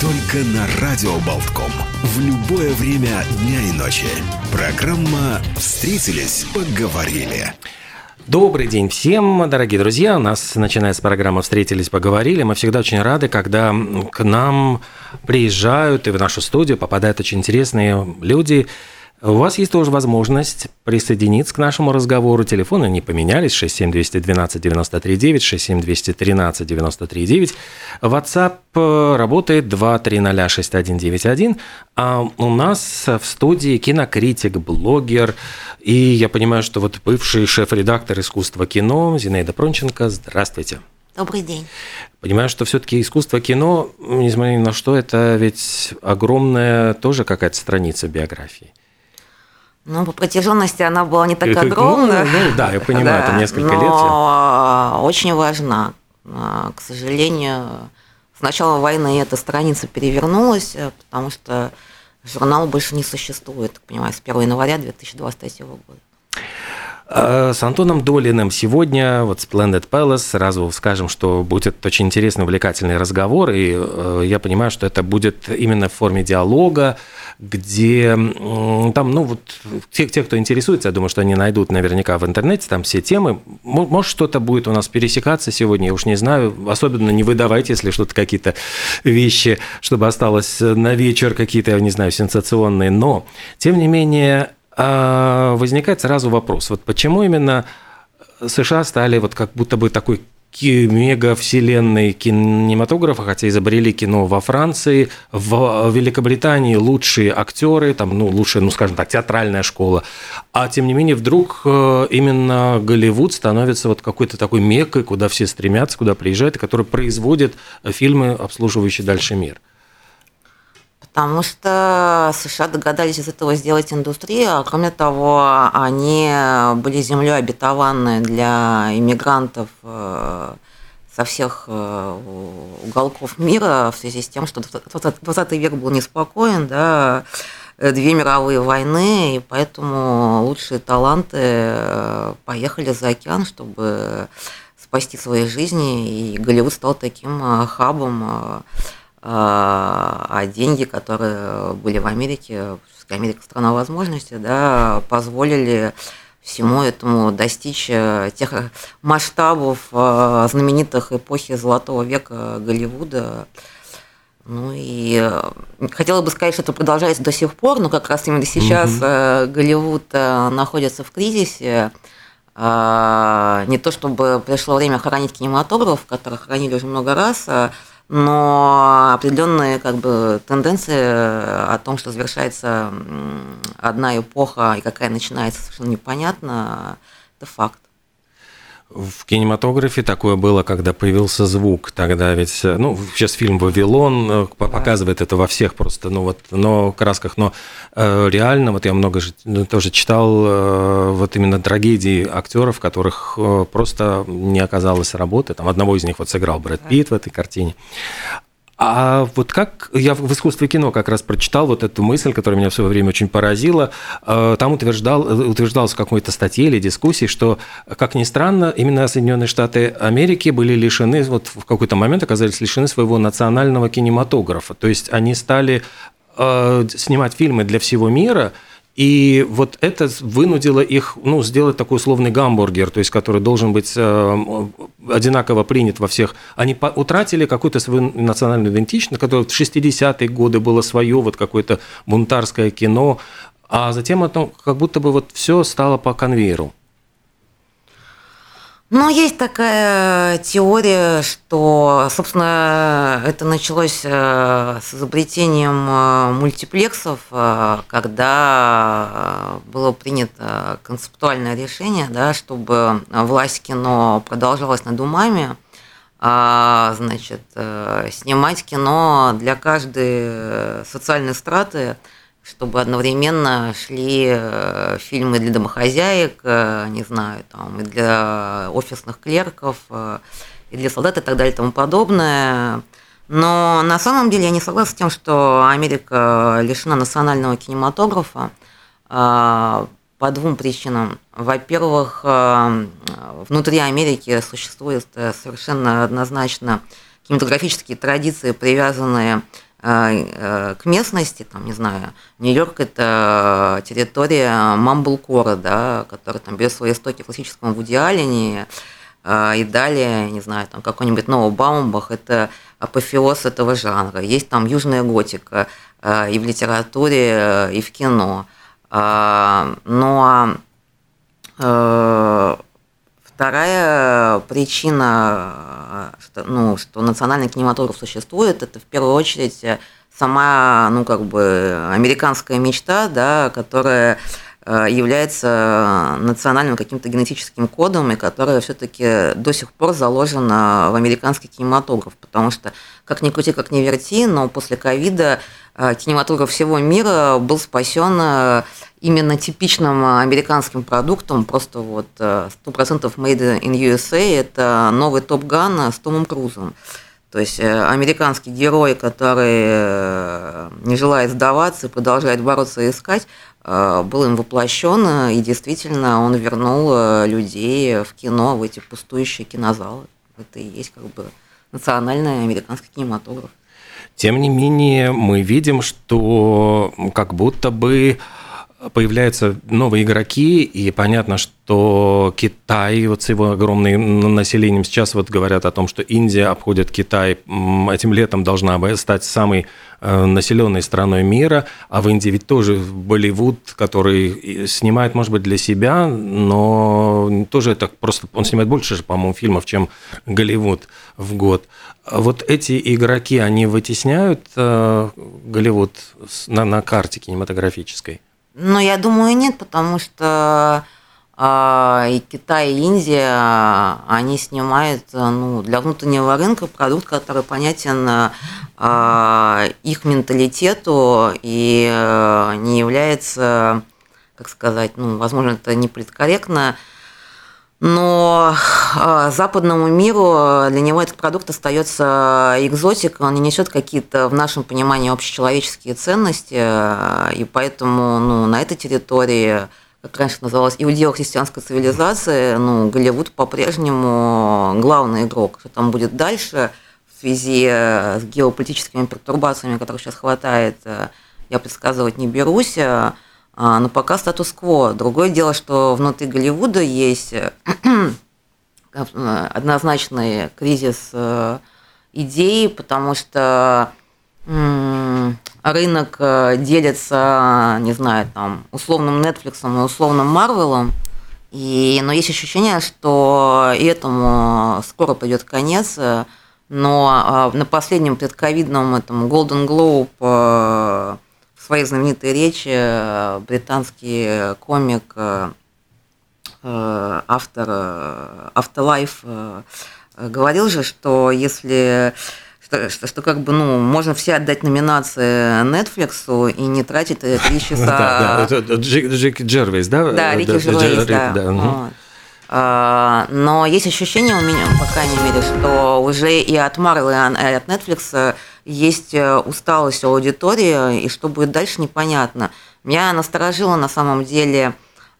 Только на Радио Болтком. В любое время дня и ночи. Программа «Встретились, поговорили». Добрый день всем, дорогие друзья. У нас начинается программа «Встретились, поговорили». Мы всегда очень рады, когда к нам приезжают и в нашу студию попадают очень интересные люди, у вас есть тоже возможность присоединиться к нашему разговору. Телефоны не поменялись. 67212 939, 67213 939. WhatsApp работает 2306191. А у нас в студии кинокритик, блогер. И я понимаю, что вот бывший шеф-редактор искусства кино Зинаида Пронченко. Здравствуйте. Добрый день. Понимаю, что все-таки искусство кино, несмотря ни на что, это ведь огромная тоже какая-то страница биографии. Ну, по протяженности она была не так огромная. Ну, ну, да, я понимаю, да, это несколько но лет. Я... очень важна. А, к сожалению, с начала войны эта страница перевернулась, э, потому что журнал больше не существует, так понимаю, с 1 января 2023 года. А, с Антоном Долиным сегодня, вот Splendid Palace, сразу скажем, что будет очень интересный, увлекательный разговор, и э, я понимаю, что это будет именно в форме диалога, где там, ну вот, те, те, кто интересуется, я думаю, что они найдут наверняка в интернете там все темы. Может, что-то будет у нас пересекаться сегодня, я уж не знаю. Особенно не выдавайте, если что-то какие-то вещи, чтобы осталось на вечер какие-то, я не знаю, сенсационные. Но, тем не менее, возникает сразу вопрос, вот почему именно США стали вот как будто бы такой мега-вселенной кинематографа, хотя изобрели кино во Франции, в Великобритании лучшие актеры, там, ну, лучшая, ну, скажем так, театральная школа. А тем не менее, вдруг э, именно Голливуд становится вот какой-то такой меккой, куда все стремятся, куда приезжают, и который производит фильмы, обслуживающие дальше мир. Потому что США догадались из этого сделать индустрию, а кроме того, они были землей обетованной для иммигрантов э, со всех э, уголков мира в связи с тем, что 20 век был неспокоен, да, две мировые войны, и поэтому лучшие таланты э, поехали за океан, чтобы спасти свои жизни, и Голливуд стал таким хабом а, а деньги, которые были в Америке, Америка страна возможностей, да, позволили всему этому достичь э, тех масштабов э, знаменитых эпохи Золотого века Голливуда. Ну и э, хотела бы сказать, что это продолжается до сих пор, но как раз именно сейчас угу. Голливуд находится в кризисе. Не то чтобы пришло время хоронить кинематограф, который хоронили уже много раз, а но определенные как бы тенденции о том, что завершается одна эпоха и какая начинается, совершенно непонятно, это факт. В кинематографе такое было, когда появился звук. Тогда ведь, ну, сейчас фильм «Вавилон» э, показывает это во всех просто, ну, вот, но красках. Но э, реально, вот я много же, ну, тоже читал э, вот именно трагедии актеров, которых э, просто не оказалось работы. Там одного из них вот сыграл Брэд Питт в этой картине. А вот как я в искусстве кино как раз прочитал вот эту мысль, которая меня в свое время очень поразила. Э, там утверждал, утверждалось в какой-то статье или дискуссии, что, как ни странно, именно Соединенные Штаты Америки были лишены, вот в какой-то момент оказались лишены своего национального кинематографа. То есть они стали э, снимать фильмы для всего мира – и вот это вынудило их ну, сделать такой условный гамбургер, то есть который должен быть э, одинаково принят во всех. Они утратили какую-то свою национальную идентичность, которая в 60-е годы было свое вот какое-то бунтарское кино, а затем это как будто бы вот все стало по конвейеру. Ну, есть такая теория, что, собственно, это началось э, с изобретением э, мультиплексов, э, когда было принято концептуальное решение, да, чтобы власть кино продолжалась над умами, а, значит, э, снимать кино для каждой социальной страты, чтобы одновременно шли э, фильмы для домохозяек, э, не знаю, там, и для офисных клерков, и для солдат и так далее и тому подобное. Но на самом деле я не согласна с тем, что Америка лишена национального кинематографа по двум причинам. Во-первых, э, внутри Америки существуют э, совершенно однозначно кинематографические традиции, привязанные э, к местности, там, не знаю, Нью-Йорк – это территория мамблкора, да, которая там берет свои истоки в классическом Вуди Аллене, и далее, не знаю, там какой-нибудь Новый Баумбах – это апофеоз этого жанра. Есть там южная готика и в литературе, и в кино – а, но э, вторая причина, что, ну, что национальный кинематограф существует, это в первую очередь сама, ну, как бы, американская мечта, да, которая э, является национальным каким-то генетическим кодом, и которая все-таки до сих пор заложена в американский кинематограф, потому что, как ни крути, как ни верти, но после ковида Э, кинематограф всего мира был спасен э, именно типичным американским продуктом, просто вот 100% э, made in USA, это новый Топ Ган с Томом Крузом. То есть американский герой, который не желает сдаваться продолжает бороться и искать, был им воплощен, и действительно он вернул людей в кино, в эти пустующие кинозалы. Это и есть как бы национальный американский кинематограф. Тем не менее, мы видим, что как будто бы появляются новые игроки, и понятно, что Китай вот с его огромным населением, сейчас вот говорят о том, что Индия обходит Китай, этим летом должна стать самой э, населенной страной мира, а в Индии ведь тоже Болливуд, который снимает, может быть, для себя, но тоже это просто, он снимает больше, по-моему, фильмов, чем Голливуд в год. Вот эти игроки, они вытесняют э, Голливуд на, на карте кинематографической? Ну, я думаю, нет, потому что э, и Китай, и Индия, они снимают ну, для внутреннего рынка продукт, который понятен э, их менталитету и э, не является, как сказать, ну, возможно, это не политкорректно, но а, западному миру а, для него этот продукт остается экзотикой, он не несет какие-то в нашем понимании общечеловеческие ценности, а, и поэтому ну, на этой территории, как раньше называлось, иудео-христианской цивилизации, ну, Голливуд по-прежнему главный игрок. Что там будет дальше в связи с геополитическими пертурбациями, которых сейчас хватает, я предсказывать не берусь. А, но пока статус-кво. Другое дело, что внутри Голливуда есть э, однозначный кризис э, идей, потому что рынок э, делится, не знаю, там, условным Netflix и условным Марвелом, и, но есть ощущение, что этому скоро придет конец, но а, на последнем предковидном этом Golden Globe своей знаменитой речи э, британский комик, э, э, автор Afterlife говорил же, что если что, что, что как бы, ну, можно все отдать номинации Netflix и не тратить три часа. Да, Джек Джервейс, да? Да, Рики Джервейс, да. А, но есть ощущение у меня, по крайней мере, что уже и от Marvel, и от Netflix есть э, усталость у аудитории, и что будет дальше, непонятно. Меня насторожило на самом деле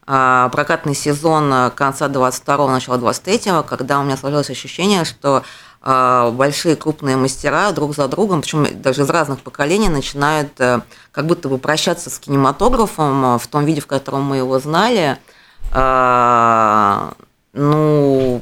а, прокатный сезон э, конца 22-го, начала 23-го, когда у меня сложилось ощущение, что а, большие крупные мастера друг за другом, причем даже из разных поколений, начинают э, как будто бы прощаться с кинематографом в том виде, в котором мы его знали – а, ну,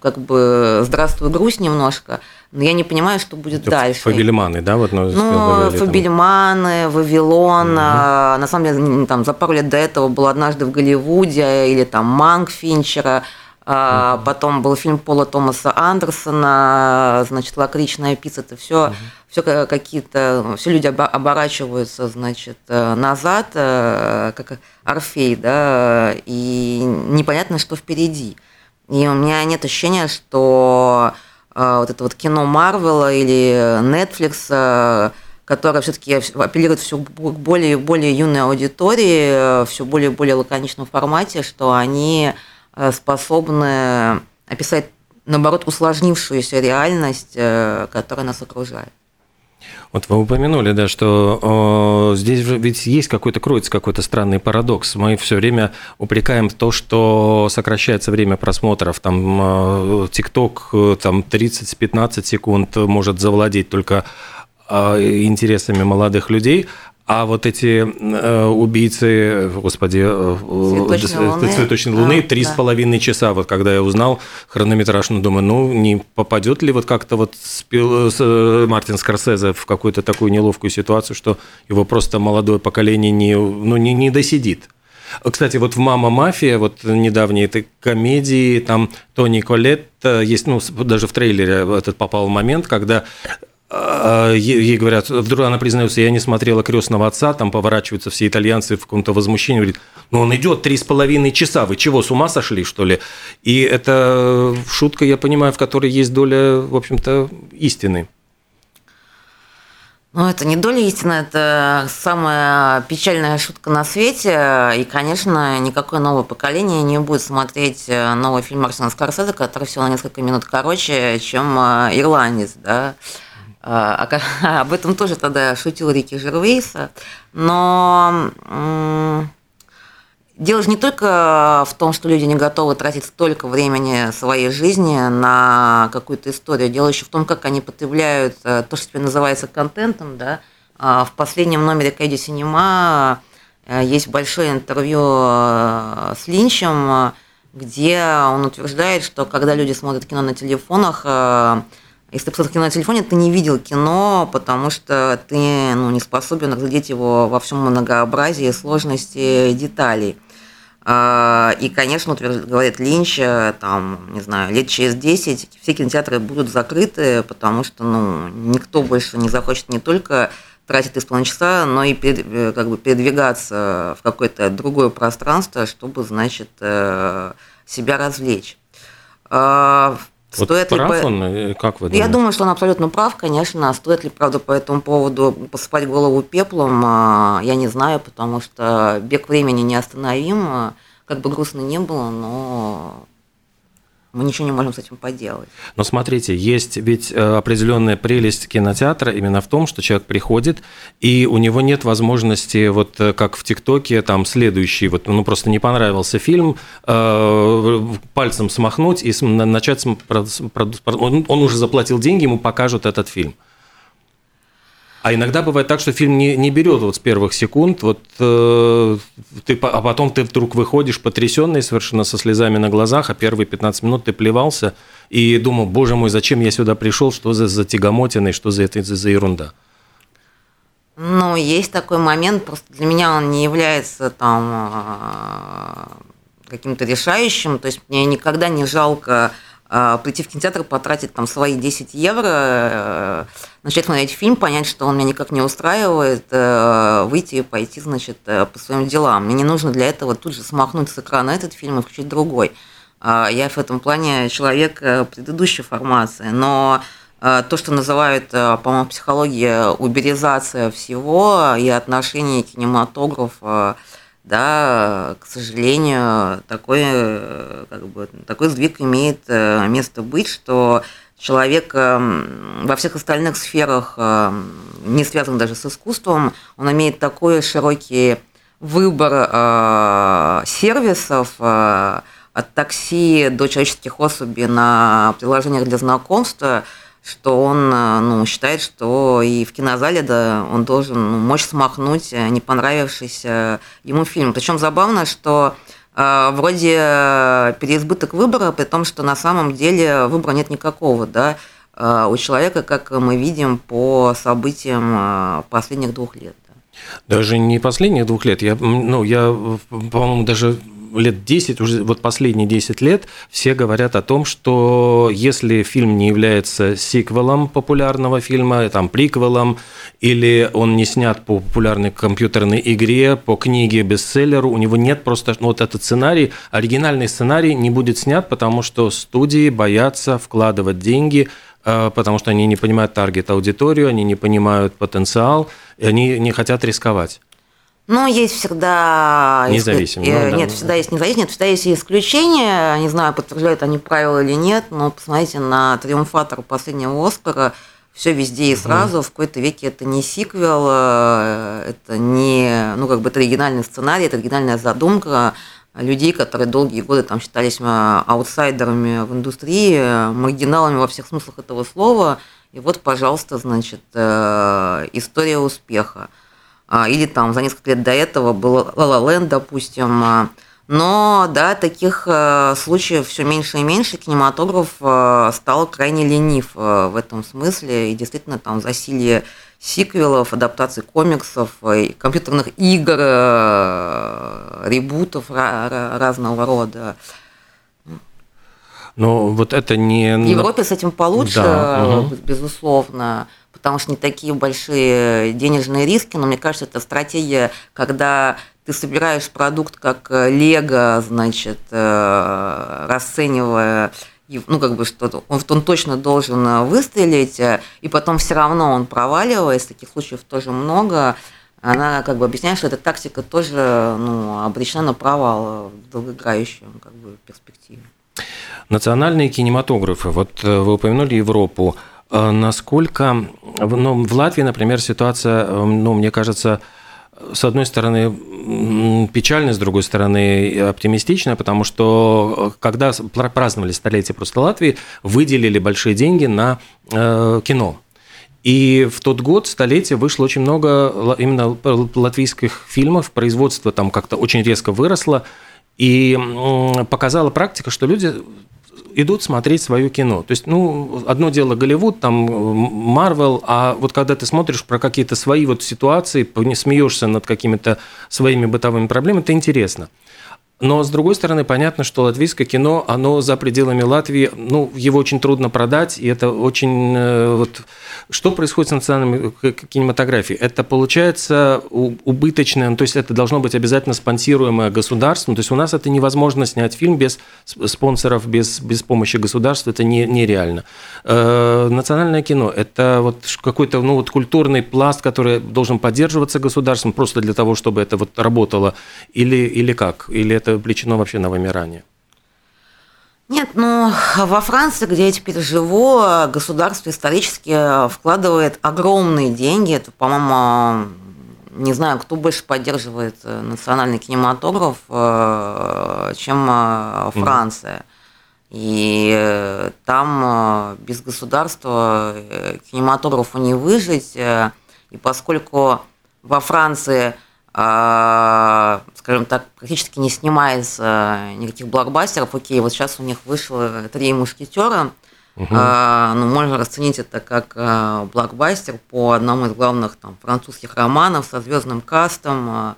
как бы здравствуй, грусть немножко, но я не понимаю, что будет Это дальше. Фабельманы, да, вот ну, ну Фабельманы, Вавилон, угу. на самом деле, там за пару лет до этого был однажды в Голливуде, или там Манг Финчера, а, потом был фильм Пола Томаса Андерсона, значит, лакричная пицца, это все, угу. все какие-то, все люди оборачиваются, значит, э, назад, э, как Орфей, да, и непонятно, что впереди. И у меня нет ощущения, что вот это вот кино Марвела или Netflix, которое все-таки апеллирует все к более и более юной аудитории, все более и более лаконичном формате, что они способны описать, наоборот, усложнившуюся реальность, которая нас окружает. Вот вы упомянули, да, что э, здесь же ведь есть какой-то, кроется какой-то странный парадокс. Мы все время упрекаем то, что сокращается время просмотров. Там ТикТок э, там 30-15 секунд может завладеть только э, интересами молодых людей, а вот эти э, убийцы, господи, э, цветочной луны, цветочной луны три с половиной часа. Вот когда я узнал хронометраж, ну думаю, ну не попадет ли вот как-то вот спил, с, э, Мартин Скорсезе в какую-то такую неловкую ситуацию, что его просто молодое поколение не, ну, не, не досидит. Кстати, вот в «Мама мафия», вот недавней этой комедии, там Тони Колетт, есть, ну, даже в трейлере этот попал момент, когда а, ей говорят, вдруг она признается, я не смотрела крестного отца, там поворачиваются все итальянцы в каком-то возмущении, говорит, ну он идет три с половиной часа, вы чего, с ума сошли, что ли? И это шутка, я понимаю, в которой есть доля, в общем-то, истины. Ну, это не доля истины, это самая печальная шутка на свете. И, конечно, никакое новое поколение не будет смотреть э, новый фильм Марсена Скорсезе, который всего на несколько минут короче, чем э, «Ирландец». Да? А, об этом тоже тогда шутил Рики Жервейса. Но дело же не только в том, что люди не готовы тратить столько времени своей жизни на какую-то историю. Дело еще в том, как они потребляют э, то, что теперь называется контентом. Да? А в последнем номере Кэдди Синема э, есть большое интервью э, с Линчем, где он утверждает, что когда люди смотрят кино на телефонах, если ты посмотрел кино на телефоне, ты не видел кино, потому что ты ну, не способен разглядеть его во всем многообразии, сложности деталей. А, и, конечно, говорит Линч, там, не знаю, лет через 10 все кинотеатры будут закрыты, потому что ну, никто больше не захочет не только тратить 3,5 часа, но и э, как бы передвигаться в какое-то другое пространство, чтобы, значит, э, себя развлечь. А, вот стоит прав ли он, э, как вы думаете? Я думаю, что он абсолютно прав, конечно. Стоит ли, правда, по этому поводу посыпать голову пеплом, а, я не знаю, потому что бег времени неостановим. Как бы грустно не было, но мы ничего не можем с этим поделать. Но смотрите, есть ведь э, определенная прелесть кинотеатра именно в том, что человек приходит, и у него нет возможности, вот э, как в ТикТоке, там следующий, вот ну просто не понравился фильм, э, пальцем смахнуть и начать, он уже заплатил деньги, ему покажут этот фильм. А иногда бывает так, что фильм не, не берет вот с первых секунд, вот э, ты, а потом ты вдруг выходишь потрясенный, совершенно со слезами на глазах, а первые 15 минут ты плевался и думал, боже мой, зачем я сюда пришел, что за, за тягомотина и что за это за, за ерунда. Ну, есть такой момент, просто для меня он не является там а, каким-то решающим, то есть мне никогда не жалко а, прийти в кинотеатр, потратить там свои 10 евро, э, начать смотреть фильм, понять, что он меня никак не устраивает, э, выйти и пойти, значит, э, по своим делам. Мне не нужно для этого тут же смахнуть с экрана этот фильм и включить другой. А, я в этом плане человек предыдущей формации, но то, что называют, по-моему, в психологии уберизация всего и отношение кинематографа да, к сожалению, такой, как бы, такой сдвиг имеет э, место быть, что человек эм, во всех остальных сферах, эм, не связанных даже с искусством, он имеет такой широкий выбор э, сервисов, э, от такси до человеческих особей на приложениях для знакомства – что он э, ну, считает, что и в кинозале да, он должен ну, мочь смахнуть э, не понравившийся ему фильм. Причем забавно, что э, вроде переизбыток выбора, при том, что на самом деле выбора нет никакого, да, э, у человека, как мы видим по событиям э, последних двух лет. Даже не последних двух лет. Я, ну, я, по-моему, даже лет 10, уже вот последние 10 лет, все говорят о том, что если фильм не является сиквелом популярного фильма, там, приквелом, или он не снят по популярной компьютерной игре, по книге, бестселлеру, у него нет просто, ну, вот этот сценарий, оригинальный сценарий не будет снят, потому что студии боятся вкладывать деньги Э, потому что они не понимают таргет-аудиторию, они не понимают потенциал, и они не хотят рисковать. Ну, есть всегда... Независимо. Э, ну, нет, да, всегда да. есть независимость, всегда есть исключения. Не знаю, подтверждают они правила или нет, но посмотрите на триумфатор последнего Оскара. Все везде и сразу. Угу. В какой-то веке это не сиквел, э, это не... Ну, как бы это оригинальный сценарий, это оригинальная задумка людей, которые долгие годы там считались э, аутсайдерами в индустрии, маргиналами во всех смыслах этого слова. И вот, пожалуйста, значит, история успеха. А, или там за несколько лет до этого был La La Land, допустим. Но, да, таких э, случаев все меньше и меньше. Кинематограф стал крайне ленив в этом смысле. И действительно там засилье сиквелов, адаптаций комиксов, компьютерных игр, э, ребутов разного рода. Но вот это не... В Европе с этим получше, да, угу. безусловно, потому что не такие большие денежные риски, но мне кажется, это стратегия, когда ты собираешь продукт как лего, значит, э, расценивая ну, как бы что-то, он, он точно должен э, выстрелить, э, и потом все равно он проваливается, таких случаев тоже много, она как бы объясняет, что эта тактика тоже ну, обречена на провал в долгоиграющем как бы, перспективе. Национальные кинематографы, вот э, вы упомянули Европу, насколько, ну, в Латвии, например, ситуация, ну, мне кажется, с одной стороны, печально, с другой стороны, оптимистично, потому что э, когда праздновали столетие просто Латвии, выделили большие деньги на э, кино. И в тот год, столетие, вышло очень много именно латвийских фильмов, производство там как-то очень резко выросло, и показала практика, что люди идут смотреть свое кино. То есть, ну, одно дело Голливуд, там, Марвел, а вот когда ты смотришь про какие-то свои вот ситуации, смеешься над какими-то своими бытовыми проблемами, это интересно. Но, с другой стороны, понятно, что латвийское кино, оно за пределами Латвии, ну, его очень трудно продать, и это очень... Э, вот, что происходит с национальной кинематографией? Это получается убыточное, ну, то есть это должно быть обязательно спонсируемое государством, то есть у нас это невозможно снять фильм без спонсоров, без, без помощи государства, это не, нереально. Э, национальное кино – это вот какой-то, ну, вот культурный пласт, который должен поддерживаться государством просто для того, чтобы это вот работало, или, или как? Или это это обречено вообще на вымирание? Нет, ну, во Франции, где я теперь живу, государство исторически вкладывает огромные деньги. Это, по-моему, не знаю, кто больше поддерживает э, национальный кинематограф, э, чем э, Франция. И там без государства кинематографу не выжить. И поскольку во Франции скажем так, практически не снимается никаких блокбастеров. Окей, вот сейчас у них вышло «Три мушкетера», Угу. А, ну, можно расценить это как а, блокбастер по одному из главных там, французских романов со звездным кастом, а,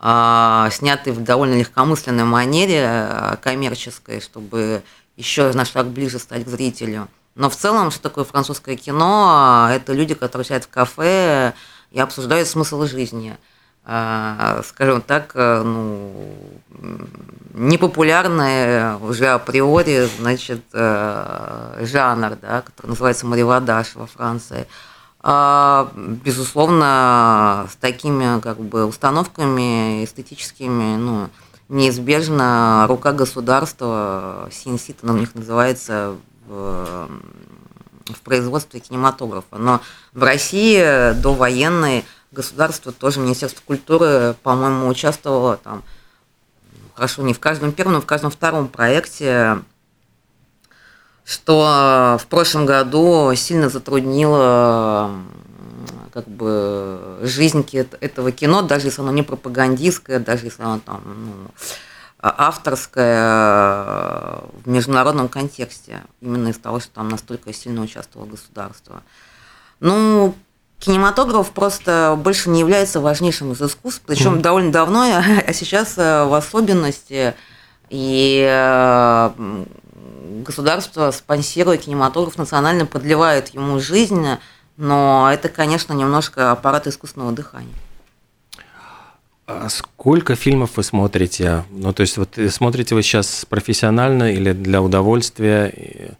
а, снятый в довольно легкомысленной манере, а, коммерческой, чтобы еще на шаг ближе стать к зрителю. Но в целом, что такое французское кино? Это люди, которые сидят в кафе и обсуждают смысл жизни. А, скажем так, э, ну, непопулярный уже априори, значит, э, жанр, да, который называется маривадаш во Франции. А, безусловно, с такими как бы установками эстетическими, ну, неизбежно рука государства, синсит, она у них называется, в, в производстве кинематографа. Но в России до военной государство, тоже Министерство культуры, по-моему, участвовало там, хорошо, не в каждом первом, но в каждом втором проекте, что в прошлом году сильно затруднило как бы жизнь этого кино, даже если оно не пропагандистское, даже если оно там ну, авторское в международном контексте, именно из того, что там настолько сильно участвовало государство. Ну, кинематограф просто больше не является важнейшим из искусств, причем mm. довольно давно, а сейчас э, в особенности И э, государство, спонсируя кинематограф национально, подливает ему жизнь, но это, конечно, немножко аппарат искусственного дыхания. А сколько фильмов вы смотрите? Ну, то есть, вот э, смотрите вы сейчас профессионально или для удовольствия?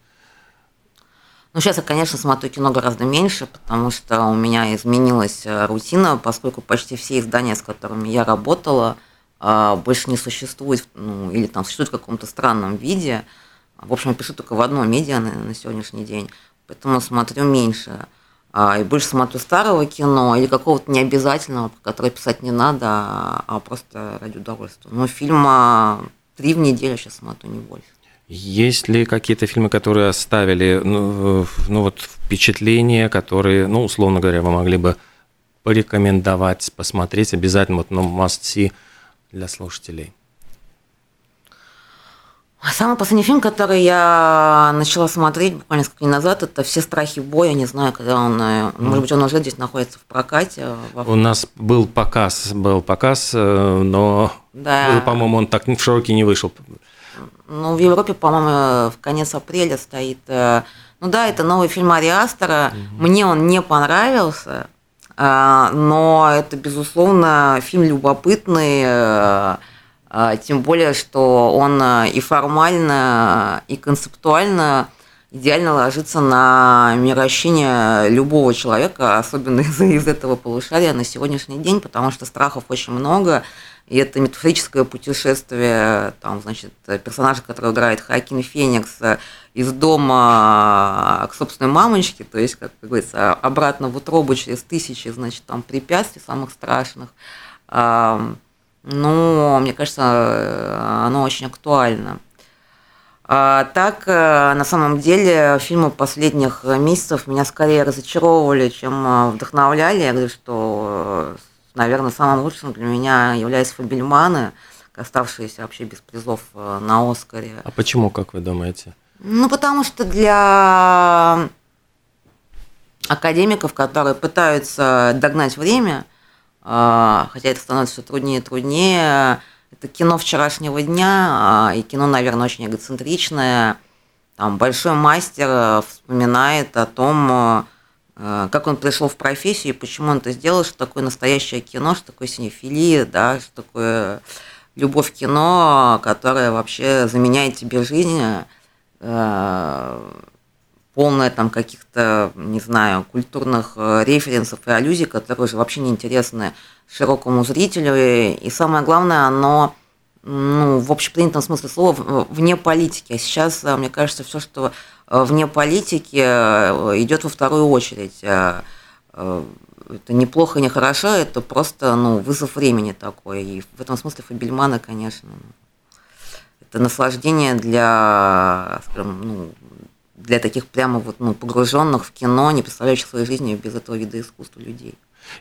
Ну, сейчас я, конечно, смотрю кино гораздо меньше, потому что у меня изменилась э, рутина, поскольку почти все издания, с которыми я работала, а, больше не существуют, ну, или там существуют в каком-то странном виде. В общем, я пишу только в одном медиа на, на сегодняшний день, поэтому смотрю меньше. А, и больше смотрю старого кино или какого-то необязательного, которое писать не надо, а просто ради удовольствия. Но фильма три в неделю сейчас смотрю, не больше. Есть ли какие-то фильмы, которые оставили ну, ну вот впечатления, которые, ну, условно говоря, вы могли бы порекомендовать, посмотреть обязательно, вот, ну, must see для слушателей? Самый последний фильм, который я начала смотреть буквально несколько дней назад, это «Все страхи боя». Не знаю, когда он, mm. может быть, он уже здесь находится в прокате. У нас был показ, был показ, э, но, да. по-моему, он так в широке не вышел. Ну, в Европе, по-моему, в конец апреля стоит. Э, ну да, это новый фильм Ари Астера. Mm-hmm. Мне он не понравился, но это, безусловно, фильм любопытный а, тем более, что он и формально, и концептуально идеально ложится на мироощение любого человека, особенно из, из этого полушария на сегодняшний день, потому что страхов очень много, и это метафорическое путешествие, там, значит, персонажа, который играет Хакин Феникс, из дома к собственной мамочке, то есть, как говорится, обратно в утробу через тысячи, значит, там, препятствий самых страшных. Но, мне кажется, э, оно очень актуально. А так, э, на самом деле, фильмы последних месяцев меня скорее разочаровывали, чем э, вдохновляли. Я говорю, что, наверное, самым лучшим для меня являются «Фабельманы», оставшиеся вообще без призов на «Оскаре». А почему, как вы думаете? Ну, потому что для академиков, которые пытаются догнать время – а, хотя это становится все труднее и труднее. Это кино вчерашнего дня, а, и кино, наверное, очень эгоцентричное. Там большой мастер э, вспоминает о том, э, как он пришел в профессию почему он это сделал, что такое настоящее кино, что такое синефилия, да, что такое любовь к кино, которая вообще заменяет тебе жизнь э, полная там каких-то, не знаю, культурных э, референсов и аллюзий, которые уже вообще не интересны широкому зрителю. И самое главное, оно ну, в общепринятом смысле слова, вне политики. А сейчас, э, мне кажется, все, что вне политики, идет во вторую очередь. Это неплохо, не хорошо, это просто ну, вызов времени такой. И в этом смысле Фабельмана, конечно, это наслаждение для, скажем, ну, для таких прямо вот, ну, погруженных в кино, не представляющих своей жизни без этого вида искусства людей.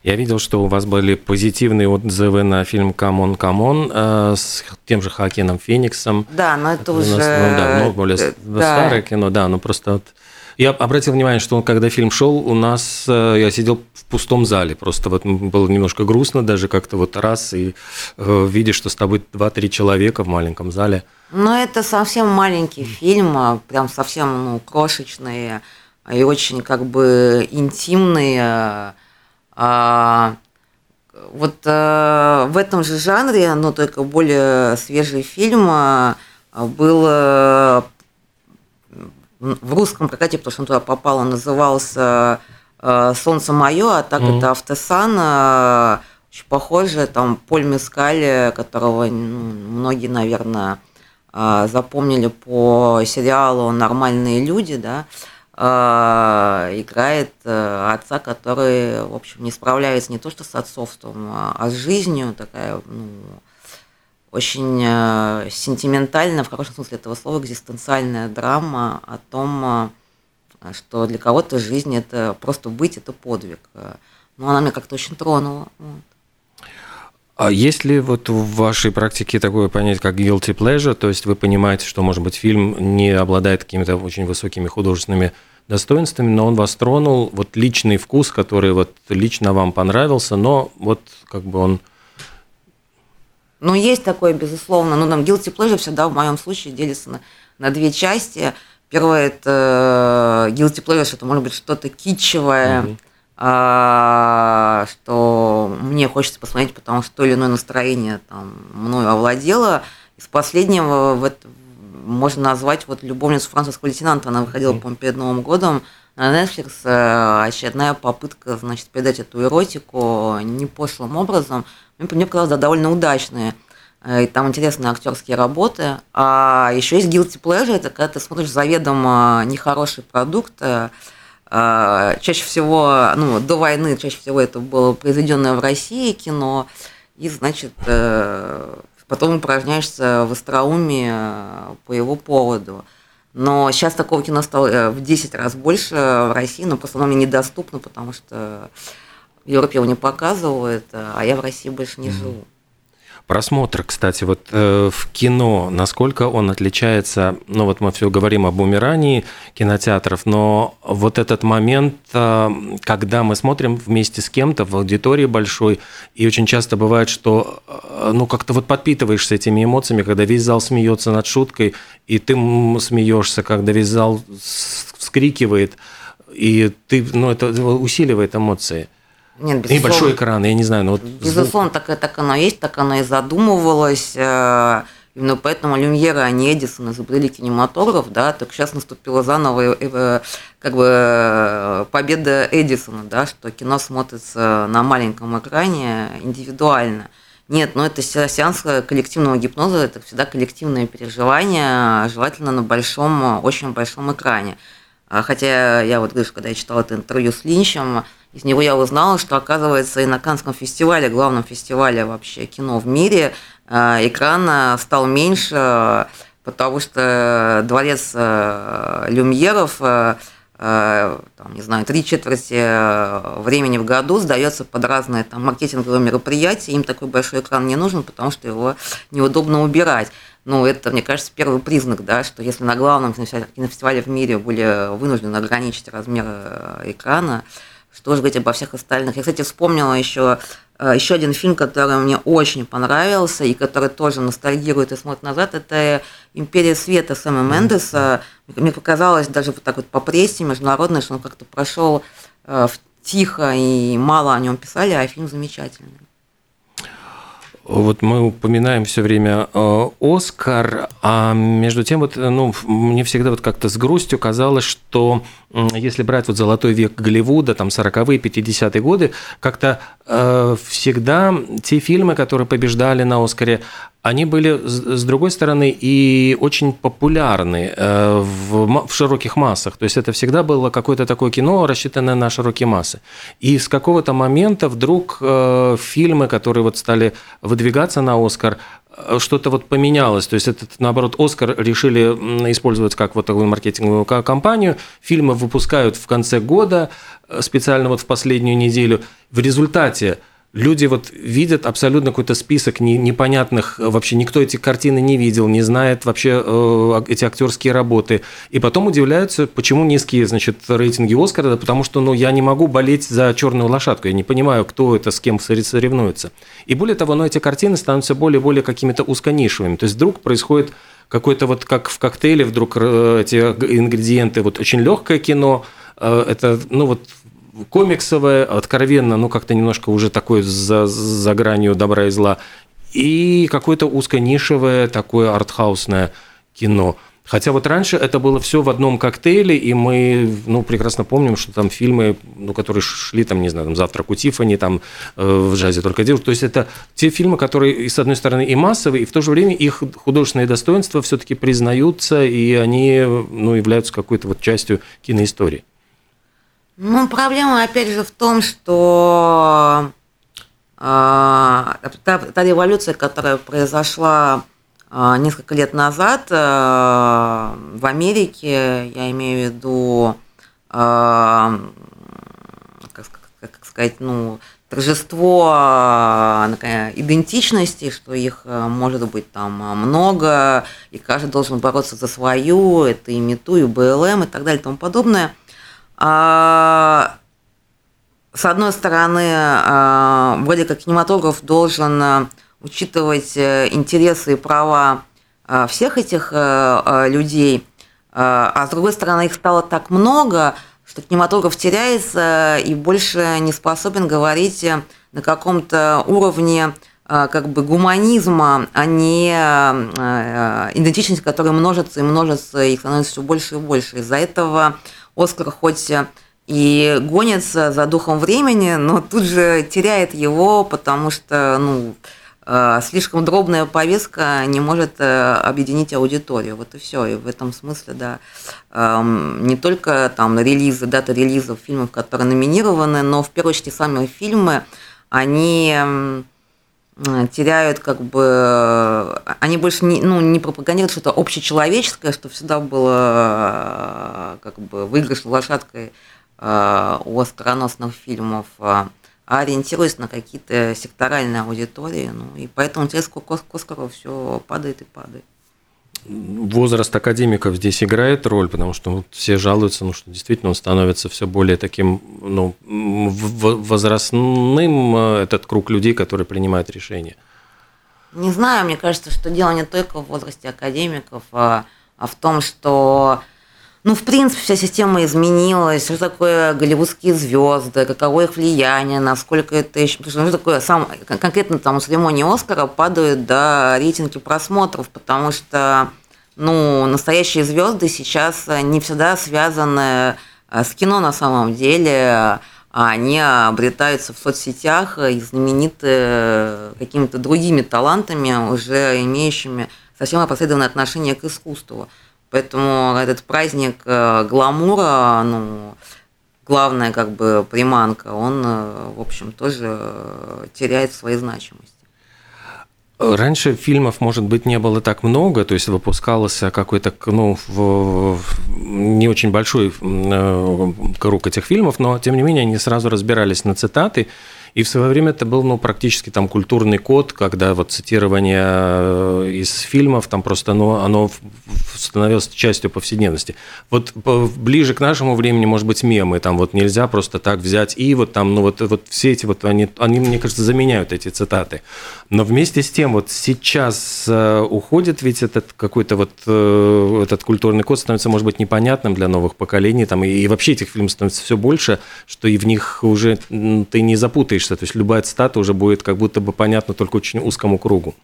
Я видел, что у вас были позитивные отзывы на фильм «C'mon, c'mon» э, с тем же Хоакином Фениксом. Да, но это, это уже... Нас, ну, да, ну, более да. старое кино, да, ну просто вот я обратил внимание, что когда фильм шел, у нас э, я сидел в пустом зале. Просто вот было немножко грустно, даже как-то вот раз, и э, видишь, что с тобой два-три человека в маленьком зале. Ну, это совсем маленький фильм, а прям совсем ну, крошечный и очень как бы интимный. А, вот э, в этом же жанре, но только более свежий фильм был в русском прокате, потому что он туда попал, он назывался э, «Солнце мое», а так mm-hmm. это «Автосан», э, очень похоже, там Поль Мескаль, которого ну, многие, наверное, э, запомнили по сериалу «Нормальные люди», да, играет отца, который, в общем, не справляется не то что с отцовством, а с жизнью, такая, ну, очень э, сентиментальная, в хорошем смысле этого слова, экзистенциальная драма о том, э, что для кого-то жизнь это просто быть, это подвиг. Но она меня как-то очень тронула. Вот. А есть ли вот в вашей практике такое понятие, как guilty pleasure, то есть вы понимаете, что, может быть, фильм не обладает какими-то очень высокими художественными достоинствами, но он вас тронул, вот личный вкус, который вот лично вам понравился, но вот как бы он Ну, есть такое, безусловно. Ну, там guilty pleasure всегда в моем случае делится на, на две части. Первое – это guilty pleasure, это может быть что-то китчевое, mm-hmm. А, что мне хочется посмотреть, потому что то или иное настроение там мною овладело. Из последнего вот, можно назвать вот «Любовницу французского лейтенанта». Она выходила, mm-hmm. по-моему, перед Новым годом на Netflix. Э, очередная попытка, значит, передать эту эротику не пошлым образом. Мне показалось, да, довольно удачные. Э, и там интересные актерские работы. А еще есть guilty pleasure, это когда ты смотришь заведомо нехороший продукт. Э, чаще всего, ну, до войны, чаще всего это было произведенное в России кино. И, значит, потом упражняешься в остроумии по его поводу. Но сейчас такого кино стало в 10 раз больше в России, но просто оно мне недоступно, потому что в Европе его не показывают, а я в России больше не живу. Просмотр, кстати, вот э, в кино, насколько он отличается, ну вот мы все говорим об умирании кинотеатров, но вот этот момент, э, когда мы смотрим вместе с кем-то в аудитории большой, и очень часто бывает, что э, ну как-то вот подпитываешься этими эмоциями, когда весь зал смеется над шуткой, и ты смеешься, когда весь зал вскрикивает, и ты, ну это усиливает эмоции. Нет, безусловно. И большой экран, я не знаю, но вот Безусловно, звук... так, так оно есть, так оно и задумывалось. Э, именно поэтому Люмьера, а не Эдисон изобрели кинематограф, да, так сейчас наступила заново э, как бы э, победа Эдисона, да, что кино смотрится на маленьком экране индивидуально. Нет, ну это сеанс коллективного гипноза, это всегда коллективное переживание, желательно на большом, очень большом экране. А хотя я вот говорю, когда я читала это интервью с Линчем, из него я узнала, что, оказывается, и на Канском фестивале, главном фестивале вообще кино в мире, э, экран стал меньше, потому что дворец э, Люмьеров э, там, не знаю, три четверти времени в году сдается под разные там, маркетинговые мероприятия. Им такой большой экран не нужен, потому что его неудобно убирать. Ну, это, мне кажется, первый признак, да, что если на главном кинофестивале в мире были вынуждены ограничить размер экрана, что же говорить обо всех остальных. Я, кстати, вспомнила еще э, еще один фильм, который мне очень понравился и который тоже ностальгирует и смотрит назад, это «Империя света» Сэма Мендеса. Мне показалось даже вот так вот по прессе международной, что он как-то прошел э, тихо и мало о нем писали, а фильм замечательный. Вот мы упоминаем все время э, Оскар, а между тем вот, ну, мне всегда вот как-то с грустью казалось, что если брать вот золотой век Голливуда, там 40-е, 50-е годы, как-то всегда те фильмы, которые побеждали на Оскаре, они были, с другой стороны, и очень популярны э, в, широких массах. То есть это всегда было какое-то такое кино, рассчитанное на широкие массы. И с какого-то момента вдруг э, фильмы, которые вот стали выдвигаться на Оскар, э, что-то вот поменялось. То есть этот, наоборот, Оскар решили использовать как вот такую маркетинговую кампанию. Фильмы выпускают в конце года, специально вот в последнюю неделю. В результате люди вот видят абсолютно какой-то список непонятных, вообще никто эти картины не видел, не знает вообще э, эти актерские работы, и потом удивляются, почему низкие, значит, рейтинги Оскара, да, потому что, ну, я не могу болеть за черную лошадку, я не понимаю, кто это с кем соревнуется. И более того, ну, эти картины становятся более более какими-то узконишевыми, то есть вдруг происходит какой-то вот как в коктейле вдруг э, эти ингредиенты, вот очень легкое кино, э, это, ну, вот комиксовое, откровенно, ну, как-то немножко уже такое за, за гранью добра и зла, и какое-то узконишевое такое артхаусное кино. Хотя вот раньше это было все в одном коктейле, и мы ну, прекрасно помним, что там фильмы, ну, которые шли, там, не знаю, там, «Завтрак у Тиффани», там, э, «В джазе только девушка». То есть это те фильмы, которые, с одной стороны, и массовые, и в то же время их художественные достоинства все-таки признаются, и они ну, являются какой-то вот частью киноистории. Ну, проблема, опять же, в том, что э, та, та революция, которая произошла э, несколько лет назад э, в Америке, я имею в виду, э, как, как, как сказать, ну, торжество идентичности, что их может быть там много, и каждый должен бороться за свою, это и МИТУ, и БЛМ, и так далее, и тому подобное – с одной стороны, а, вроде как кинематограф должен учитывать интересы и права всех этих людей, а с другой стороны, их стало так много, что кинематограф теряется и больше не способен говорить на каком-то уровне как бы гуманизма, а не идентичность, которая множится и множится, и становится все больше и больше. Из-за этого Оскар хоть и гонится за духом времени, но тут же теряет его, потому что ну, э, слишком дробная повестка не может э, объединить аудиторию. Вот и все. И в этом смысле, да, эм, не только там релизы, дата релизов фильмов, которые номинированы, но в первую очередь сами фильмы, они теряют как бы они больше не, ну, не пропагандируют что-то общечеловеческое, что всегда было э, как бы выигрыш лошадкой Э, у оскароносных фильмов, э, а ориентируясь на какие-то секторальные аудитории. Ну, и поэтому интерес к Оскару все падает и падает. Возраст академиков здесь играет роль, потому что ну, все жалуются, ну, что действительно он становится все более таким ну, возрастным, э, этот круг людей, которые принимают решения. Не знаю, мне кажется, что дело не только в возрасте академиков, а, а в том, что ну, в принципе, вся система изменилась. Что такое голливудские звезды, каково их влияние, насколько это еще... Что ну, такое сам, конкретно там у церемонии Оскара падают до рейтинги просмотров, потому что ну, настоящие звезды сейчас не всегда связаны э, с кино на самом деле, а они обретаются в соцсетях и знамениты какими-то другими талантами, уже имеющими совсем опосредованное отношение к искусству. Поэтому этот праздник э, гламура, ну, главная как бы приманка, он, э, в общем, тоже э, теряет свою значимость. Раньше фильмов, может быть, не было так много, то есть выпускался какой-то, ну, в, не очень большой круг этих фильмов, но, тем не менее, они сразу разбирались на цитаты, и в свое время это был ну, практически там культурный код, когда вот цитирование э, из фильмов, там просто ну, оно становилось частью повседневности. Вот ближе к нашему времени, может быть, мемы, там вот нельзя просто так взять и вот там, ну вот, вот все эти вот, они, они, мне кажется, заменяют эти цитаты. Но вместе с тем вот сейчас э, уходит ведь этот какой-то вот э, этот культурный код становится, может быть, непонятным для новых поколений, там и, и вообще этих фильмов становится все больше, что и в них уже ты не запутаешь научишься. То есть любая цитата уже будет как будто бы понятна только очень узкому кругу.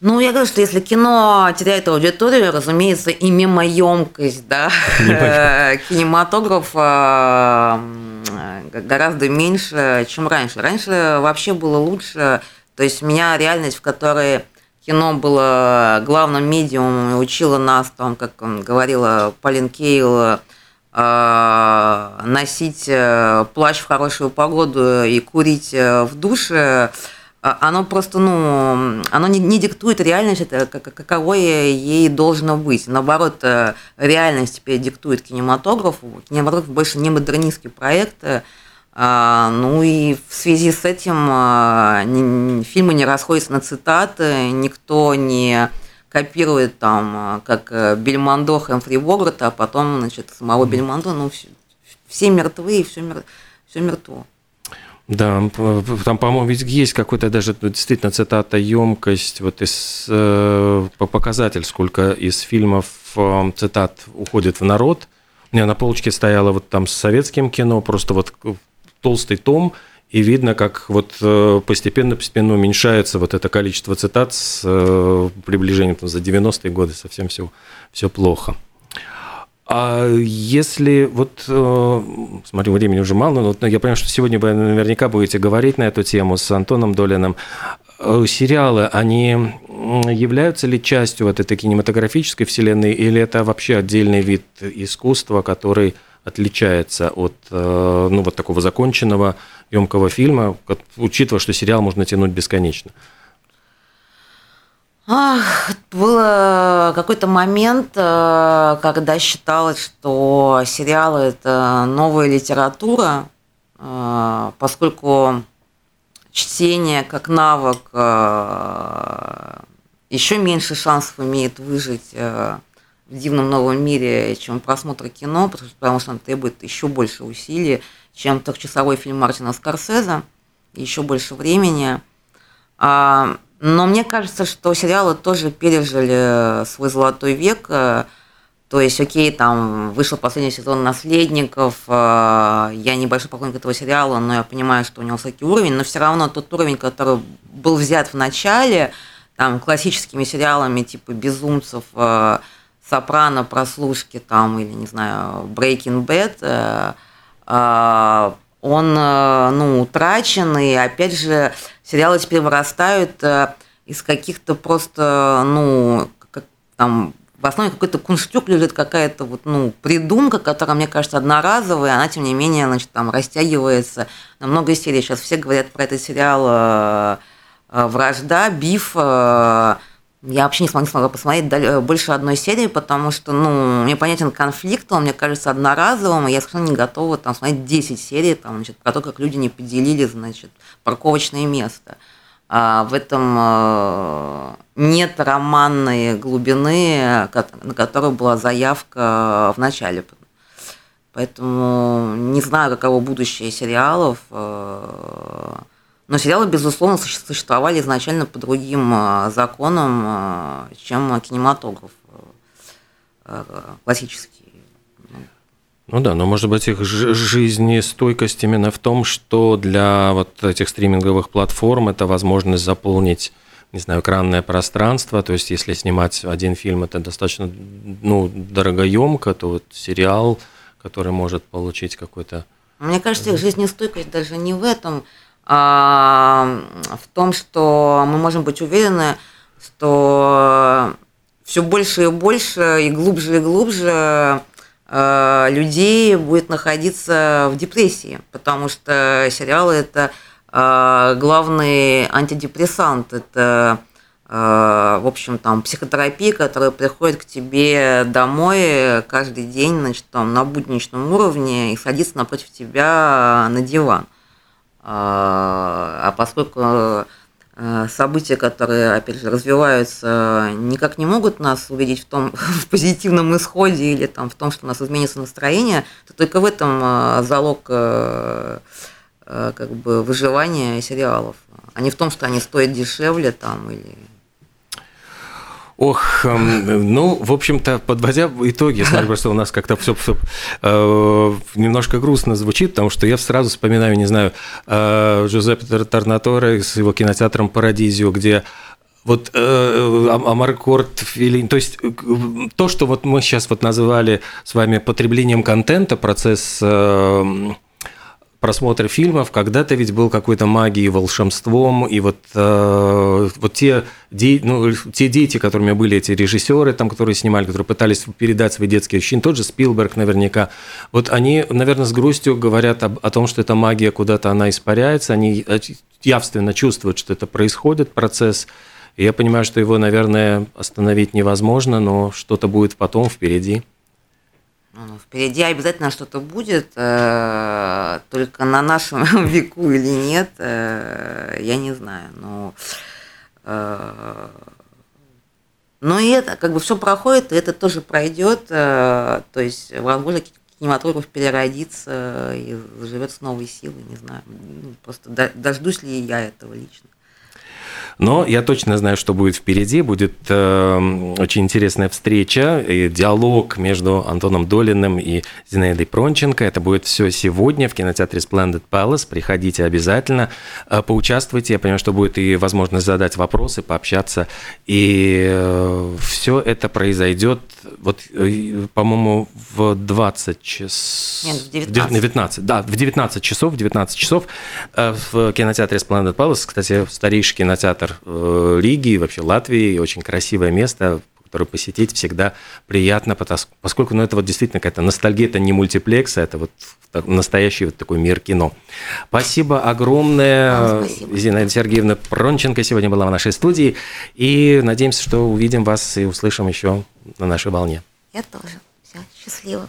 Ну, я говорю, что если кино теряет аудиторию, разумеется, и мимоемкость, да, кинематограф гораздо меньше, чем раньше. Раньше вообще было лучше, то есть у меня реальность, в которой кино было главным медиумом и учила нас, там, как говорила Полин Кейл, носить э, плащ в хорошую погоду и курить э, в душе, оно просто, ну, оно не, не диктует реальность, каково ей должно быть. Наоборот, э, реальность теперь диктует кинематографу. Кинематограф больше не модернистский проект. А, ну и в связи с этим фильмы не расходятся на цитаты, никто не копирует там, а, как э, Бельмондо Хэмфри Богарта, а потом, значит, самого Бельмондо, ну, все, все мертвы, и все, мер, все мертво. Да, там, по-моему, ведь есть какой-то даже ну, действительно цитата емкость, вот из э, показатель, сколько из фильмов э, цитат уходит в народ. У меня на полочке стояло вот там с советским кино, просто вот толстый том, и видно, как вот постепенно-постепенно э, уменьшается вот это количество цитат с э, приближением там, за 90-е годы, совсем все, все плохо. А если вот, э, смотрю, времени уже мало, но я понимаю, что сегодня вы наверняка будете говорить на эту тему с Антоном Долиным. Сериалы, они являются ли частью вот этой кинематографической вселенной, или это вообще отдельный вид искусства, который отличается от ну, вот такого законченного емкого фильма, учитывая, что сериал можно тянуть бесконечно? Ах, был какой-то момент, э, когда считалось, что сериалы – это новая литература, э, поскольку чтение как навык э, еще меньше шансов имеет выжить в дивном новом мире, чем просмотр кино, потому что он требует еще больше усилий, чем трехчасовой фильм Мартина Скорсезе, еще больше времени. А, но мне кажется, что сериалы тоже пережили свой золотой век. То есть, окей, там вышел последний сезон «Наследников», э, я небольшой поклонник этого сериала, но я понимаю, что у него высокий уровень, но все равно тот уровень, который был взят в начале, там, классическими сериалами типа «Безумцев», э, «Сопрано», «Прослушки», там, или, не знаю, «Breaking Bad», он, ну, утрачен, и, опять же, сериалы теперь вырастают э, из каких-то просто, ну, как, там, в основе какой-то кунштюк лежит какая-то вот, ну, придумка, которая, мне кажется, одноразовая, она, тем не менее, значит, там растягивается на много серий. Сейчас все говорят про этот сериал э, э, «Вражда», «Биф», я вообще не смогла, не смогла посмотреть больше одной серии, потому что, ну, мне понятен конфликт, он, мне кажется, одноразовым, и я совершенно не готова там смотреть 10 серий, там, значит, про то, как люди не поделили, значит, парковочное место. А в этом э, нет романной глубины, на которую была заявка в начале. Поэтому не знаю, каково будущее сериалов. Но сериалы, безусловно, существовали изначально по другим э, законам, э, чем кинематограф э, классический. Ну да, но может быть их жизнестойкость именно в том, что для вот этих стриминговых платформ это возможность заполнить не знаю, экранное пространство, то есть если снимать один фильм, это достаточно ну, дорогоемко, то вот сериал, который может получить какой-то... Мне кажется, их жизнестойкость даже не в этом, а, в том, что мы можем быть уверены, что все больше и больше и глубже и глубже а, людей будет находиться в депрессии, потому что сериалы это а, главный антидепрессант, это в общем, там, психотерапия, которая приходит к тебе домой каждый день, значит, там, на будничном уровне и садится напротив тебя на диван. А, а поскольку э, события, которые, опять же, развиваются, никак не могут нас убедить в том, в позитивном исходе или там, в том, что у нас изменится настроение, то только в этом э, залог э, как бы выживания сериалов, а не в том, что они стоят дешевле там или Ох, эм, ну, в общем-то, подводя итоги, смотрю, просто у нас как-то все, э, немножко грустно звучит, потому что я сразу вспоминаю, не знаю, э, Джузеппе Торнаторе с его кинотеатром «Парадизио», где вот э, Амаркорд, Филин, то есть э, то, что вот мы сейчас вот называли с вами потреблением контента, процесс э, просмотра фильмов, когда-то ведь был какой-то магией, волшебством, и вот, э, вот те, де, ну, те дети, которыми были эти режиссеры, там, которые снимали, которые пытались передать свои детские ощущения, тот же Спилберг наверняка, вот они, наверное, с грустью говорят об, о том, что эта магия куда-то она испаряется, они явственно чувствуют, что это происходит, процесс, и я понимаю, что его, наверное, остановить невозможно, но что-то будет потом, впереди. Ну, впереди обязательно что-то будет, э, только на нашем веку или нет, э, я не знаю. Но, э, но и это, как бы все проходит, и это тоже пройдет. То есть, возможно, кинематограф переродится и живет с новой силой, не знаю. Ну, просто дождусь ли я этого лично. Но я точно знаю, что будет впереди. Будет э, очень интересная встреча и диалог между Антоном Долиным и Зинаидой Пронченко. Это будет все сегодня в кинотеатре Splendid Palace. Приходите обязательно, э, поучаствуйте. Я понимаю, что будет и возможность задать вопросы, пообщаться. И э, все это произойдет, вот, э, по-моему, в 20 часов. Нет, в 19. 19. Да, в 19 часов, в 19 часов э, в кинотеатре Splendid Palace. Кстати, старейший кинотеатр центр э, Риги, вообще Латвии, очень красивое место, которое посетить всегда приятно, поскольку ну, это вот действительно какая-то ностальгия, это не мультиплекс, а это вот настоящий вот такой мир кино. Спасибо огромное. Спасибо. Зинаида Сергеевна Пронченко сегодня была в нашей студии. И надеемся, что увидим вас и услышим еще на нашей волне. Я тоже. Все, счастливо.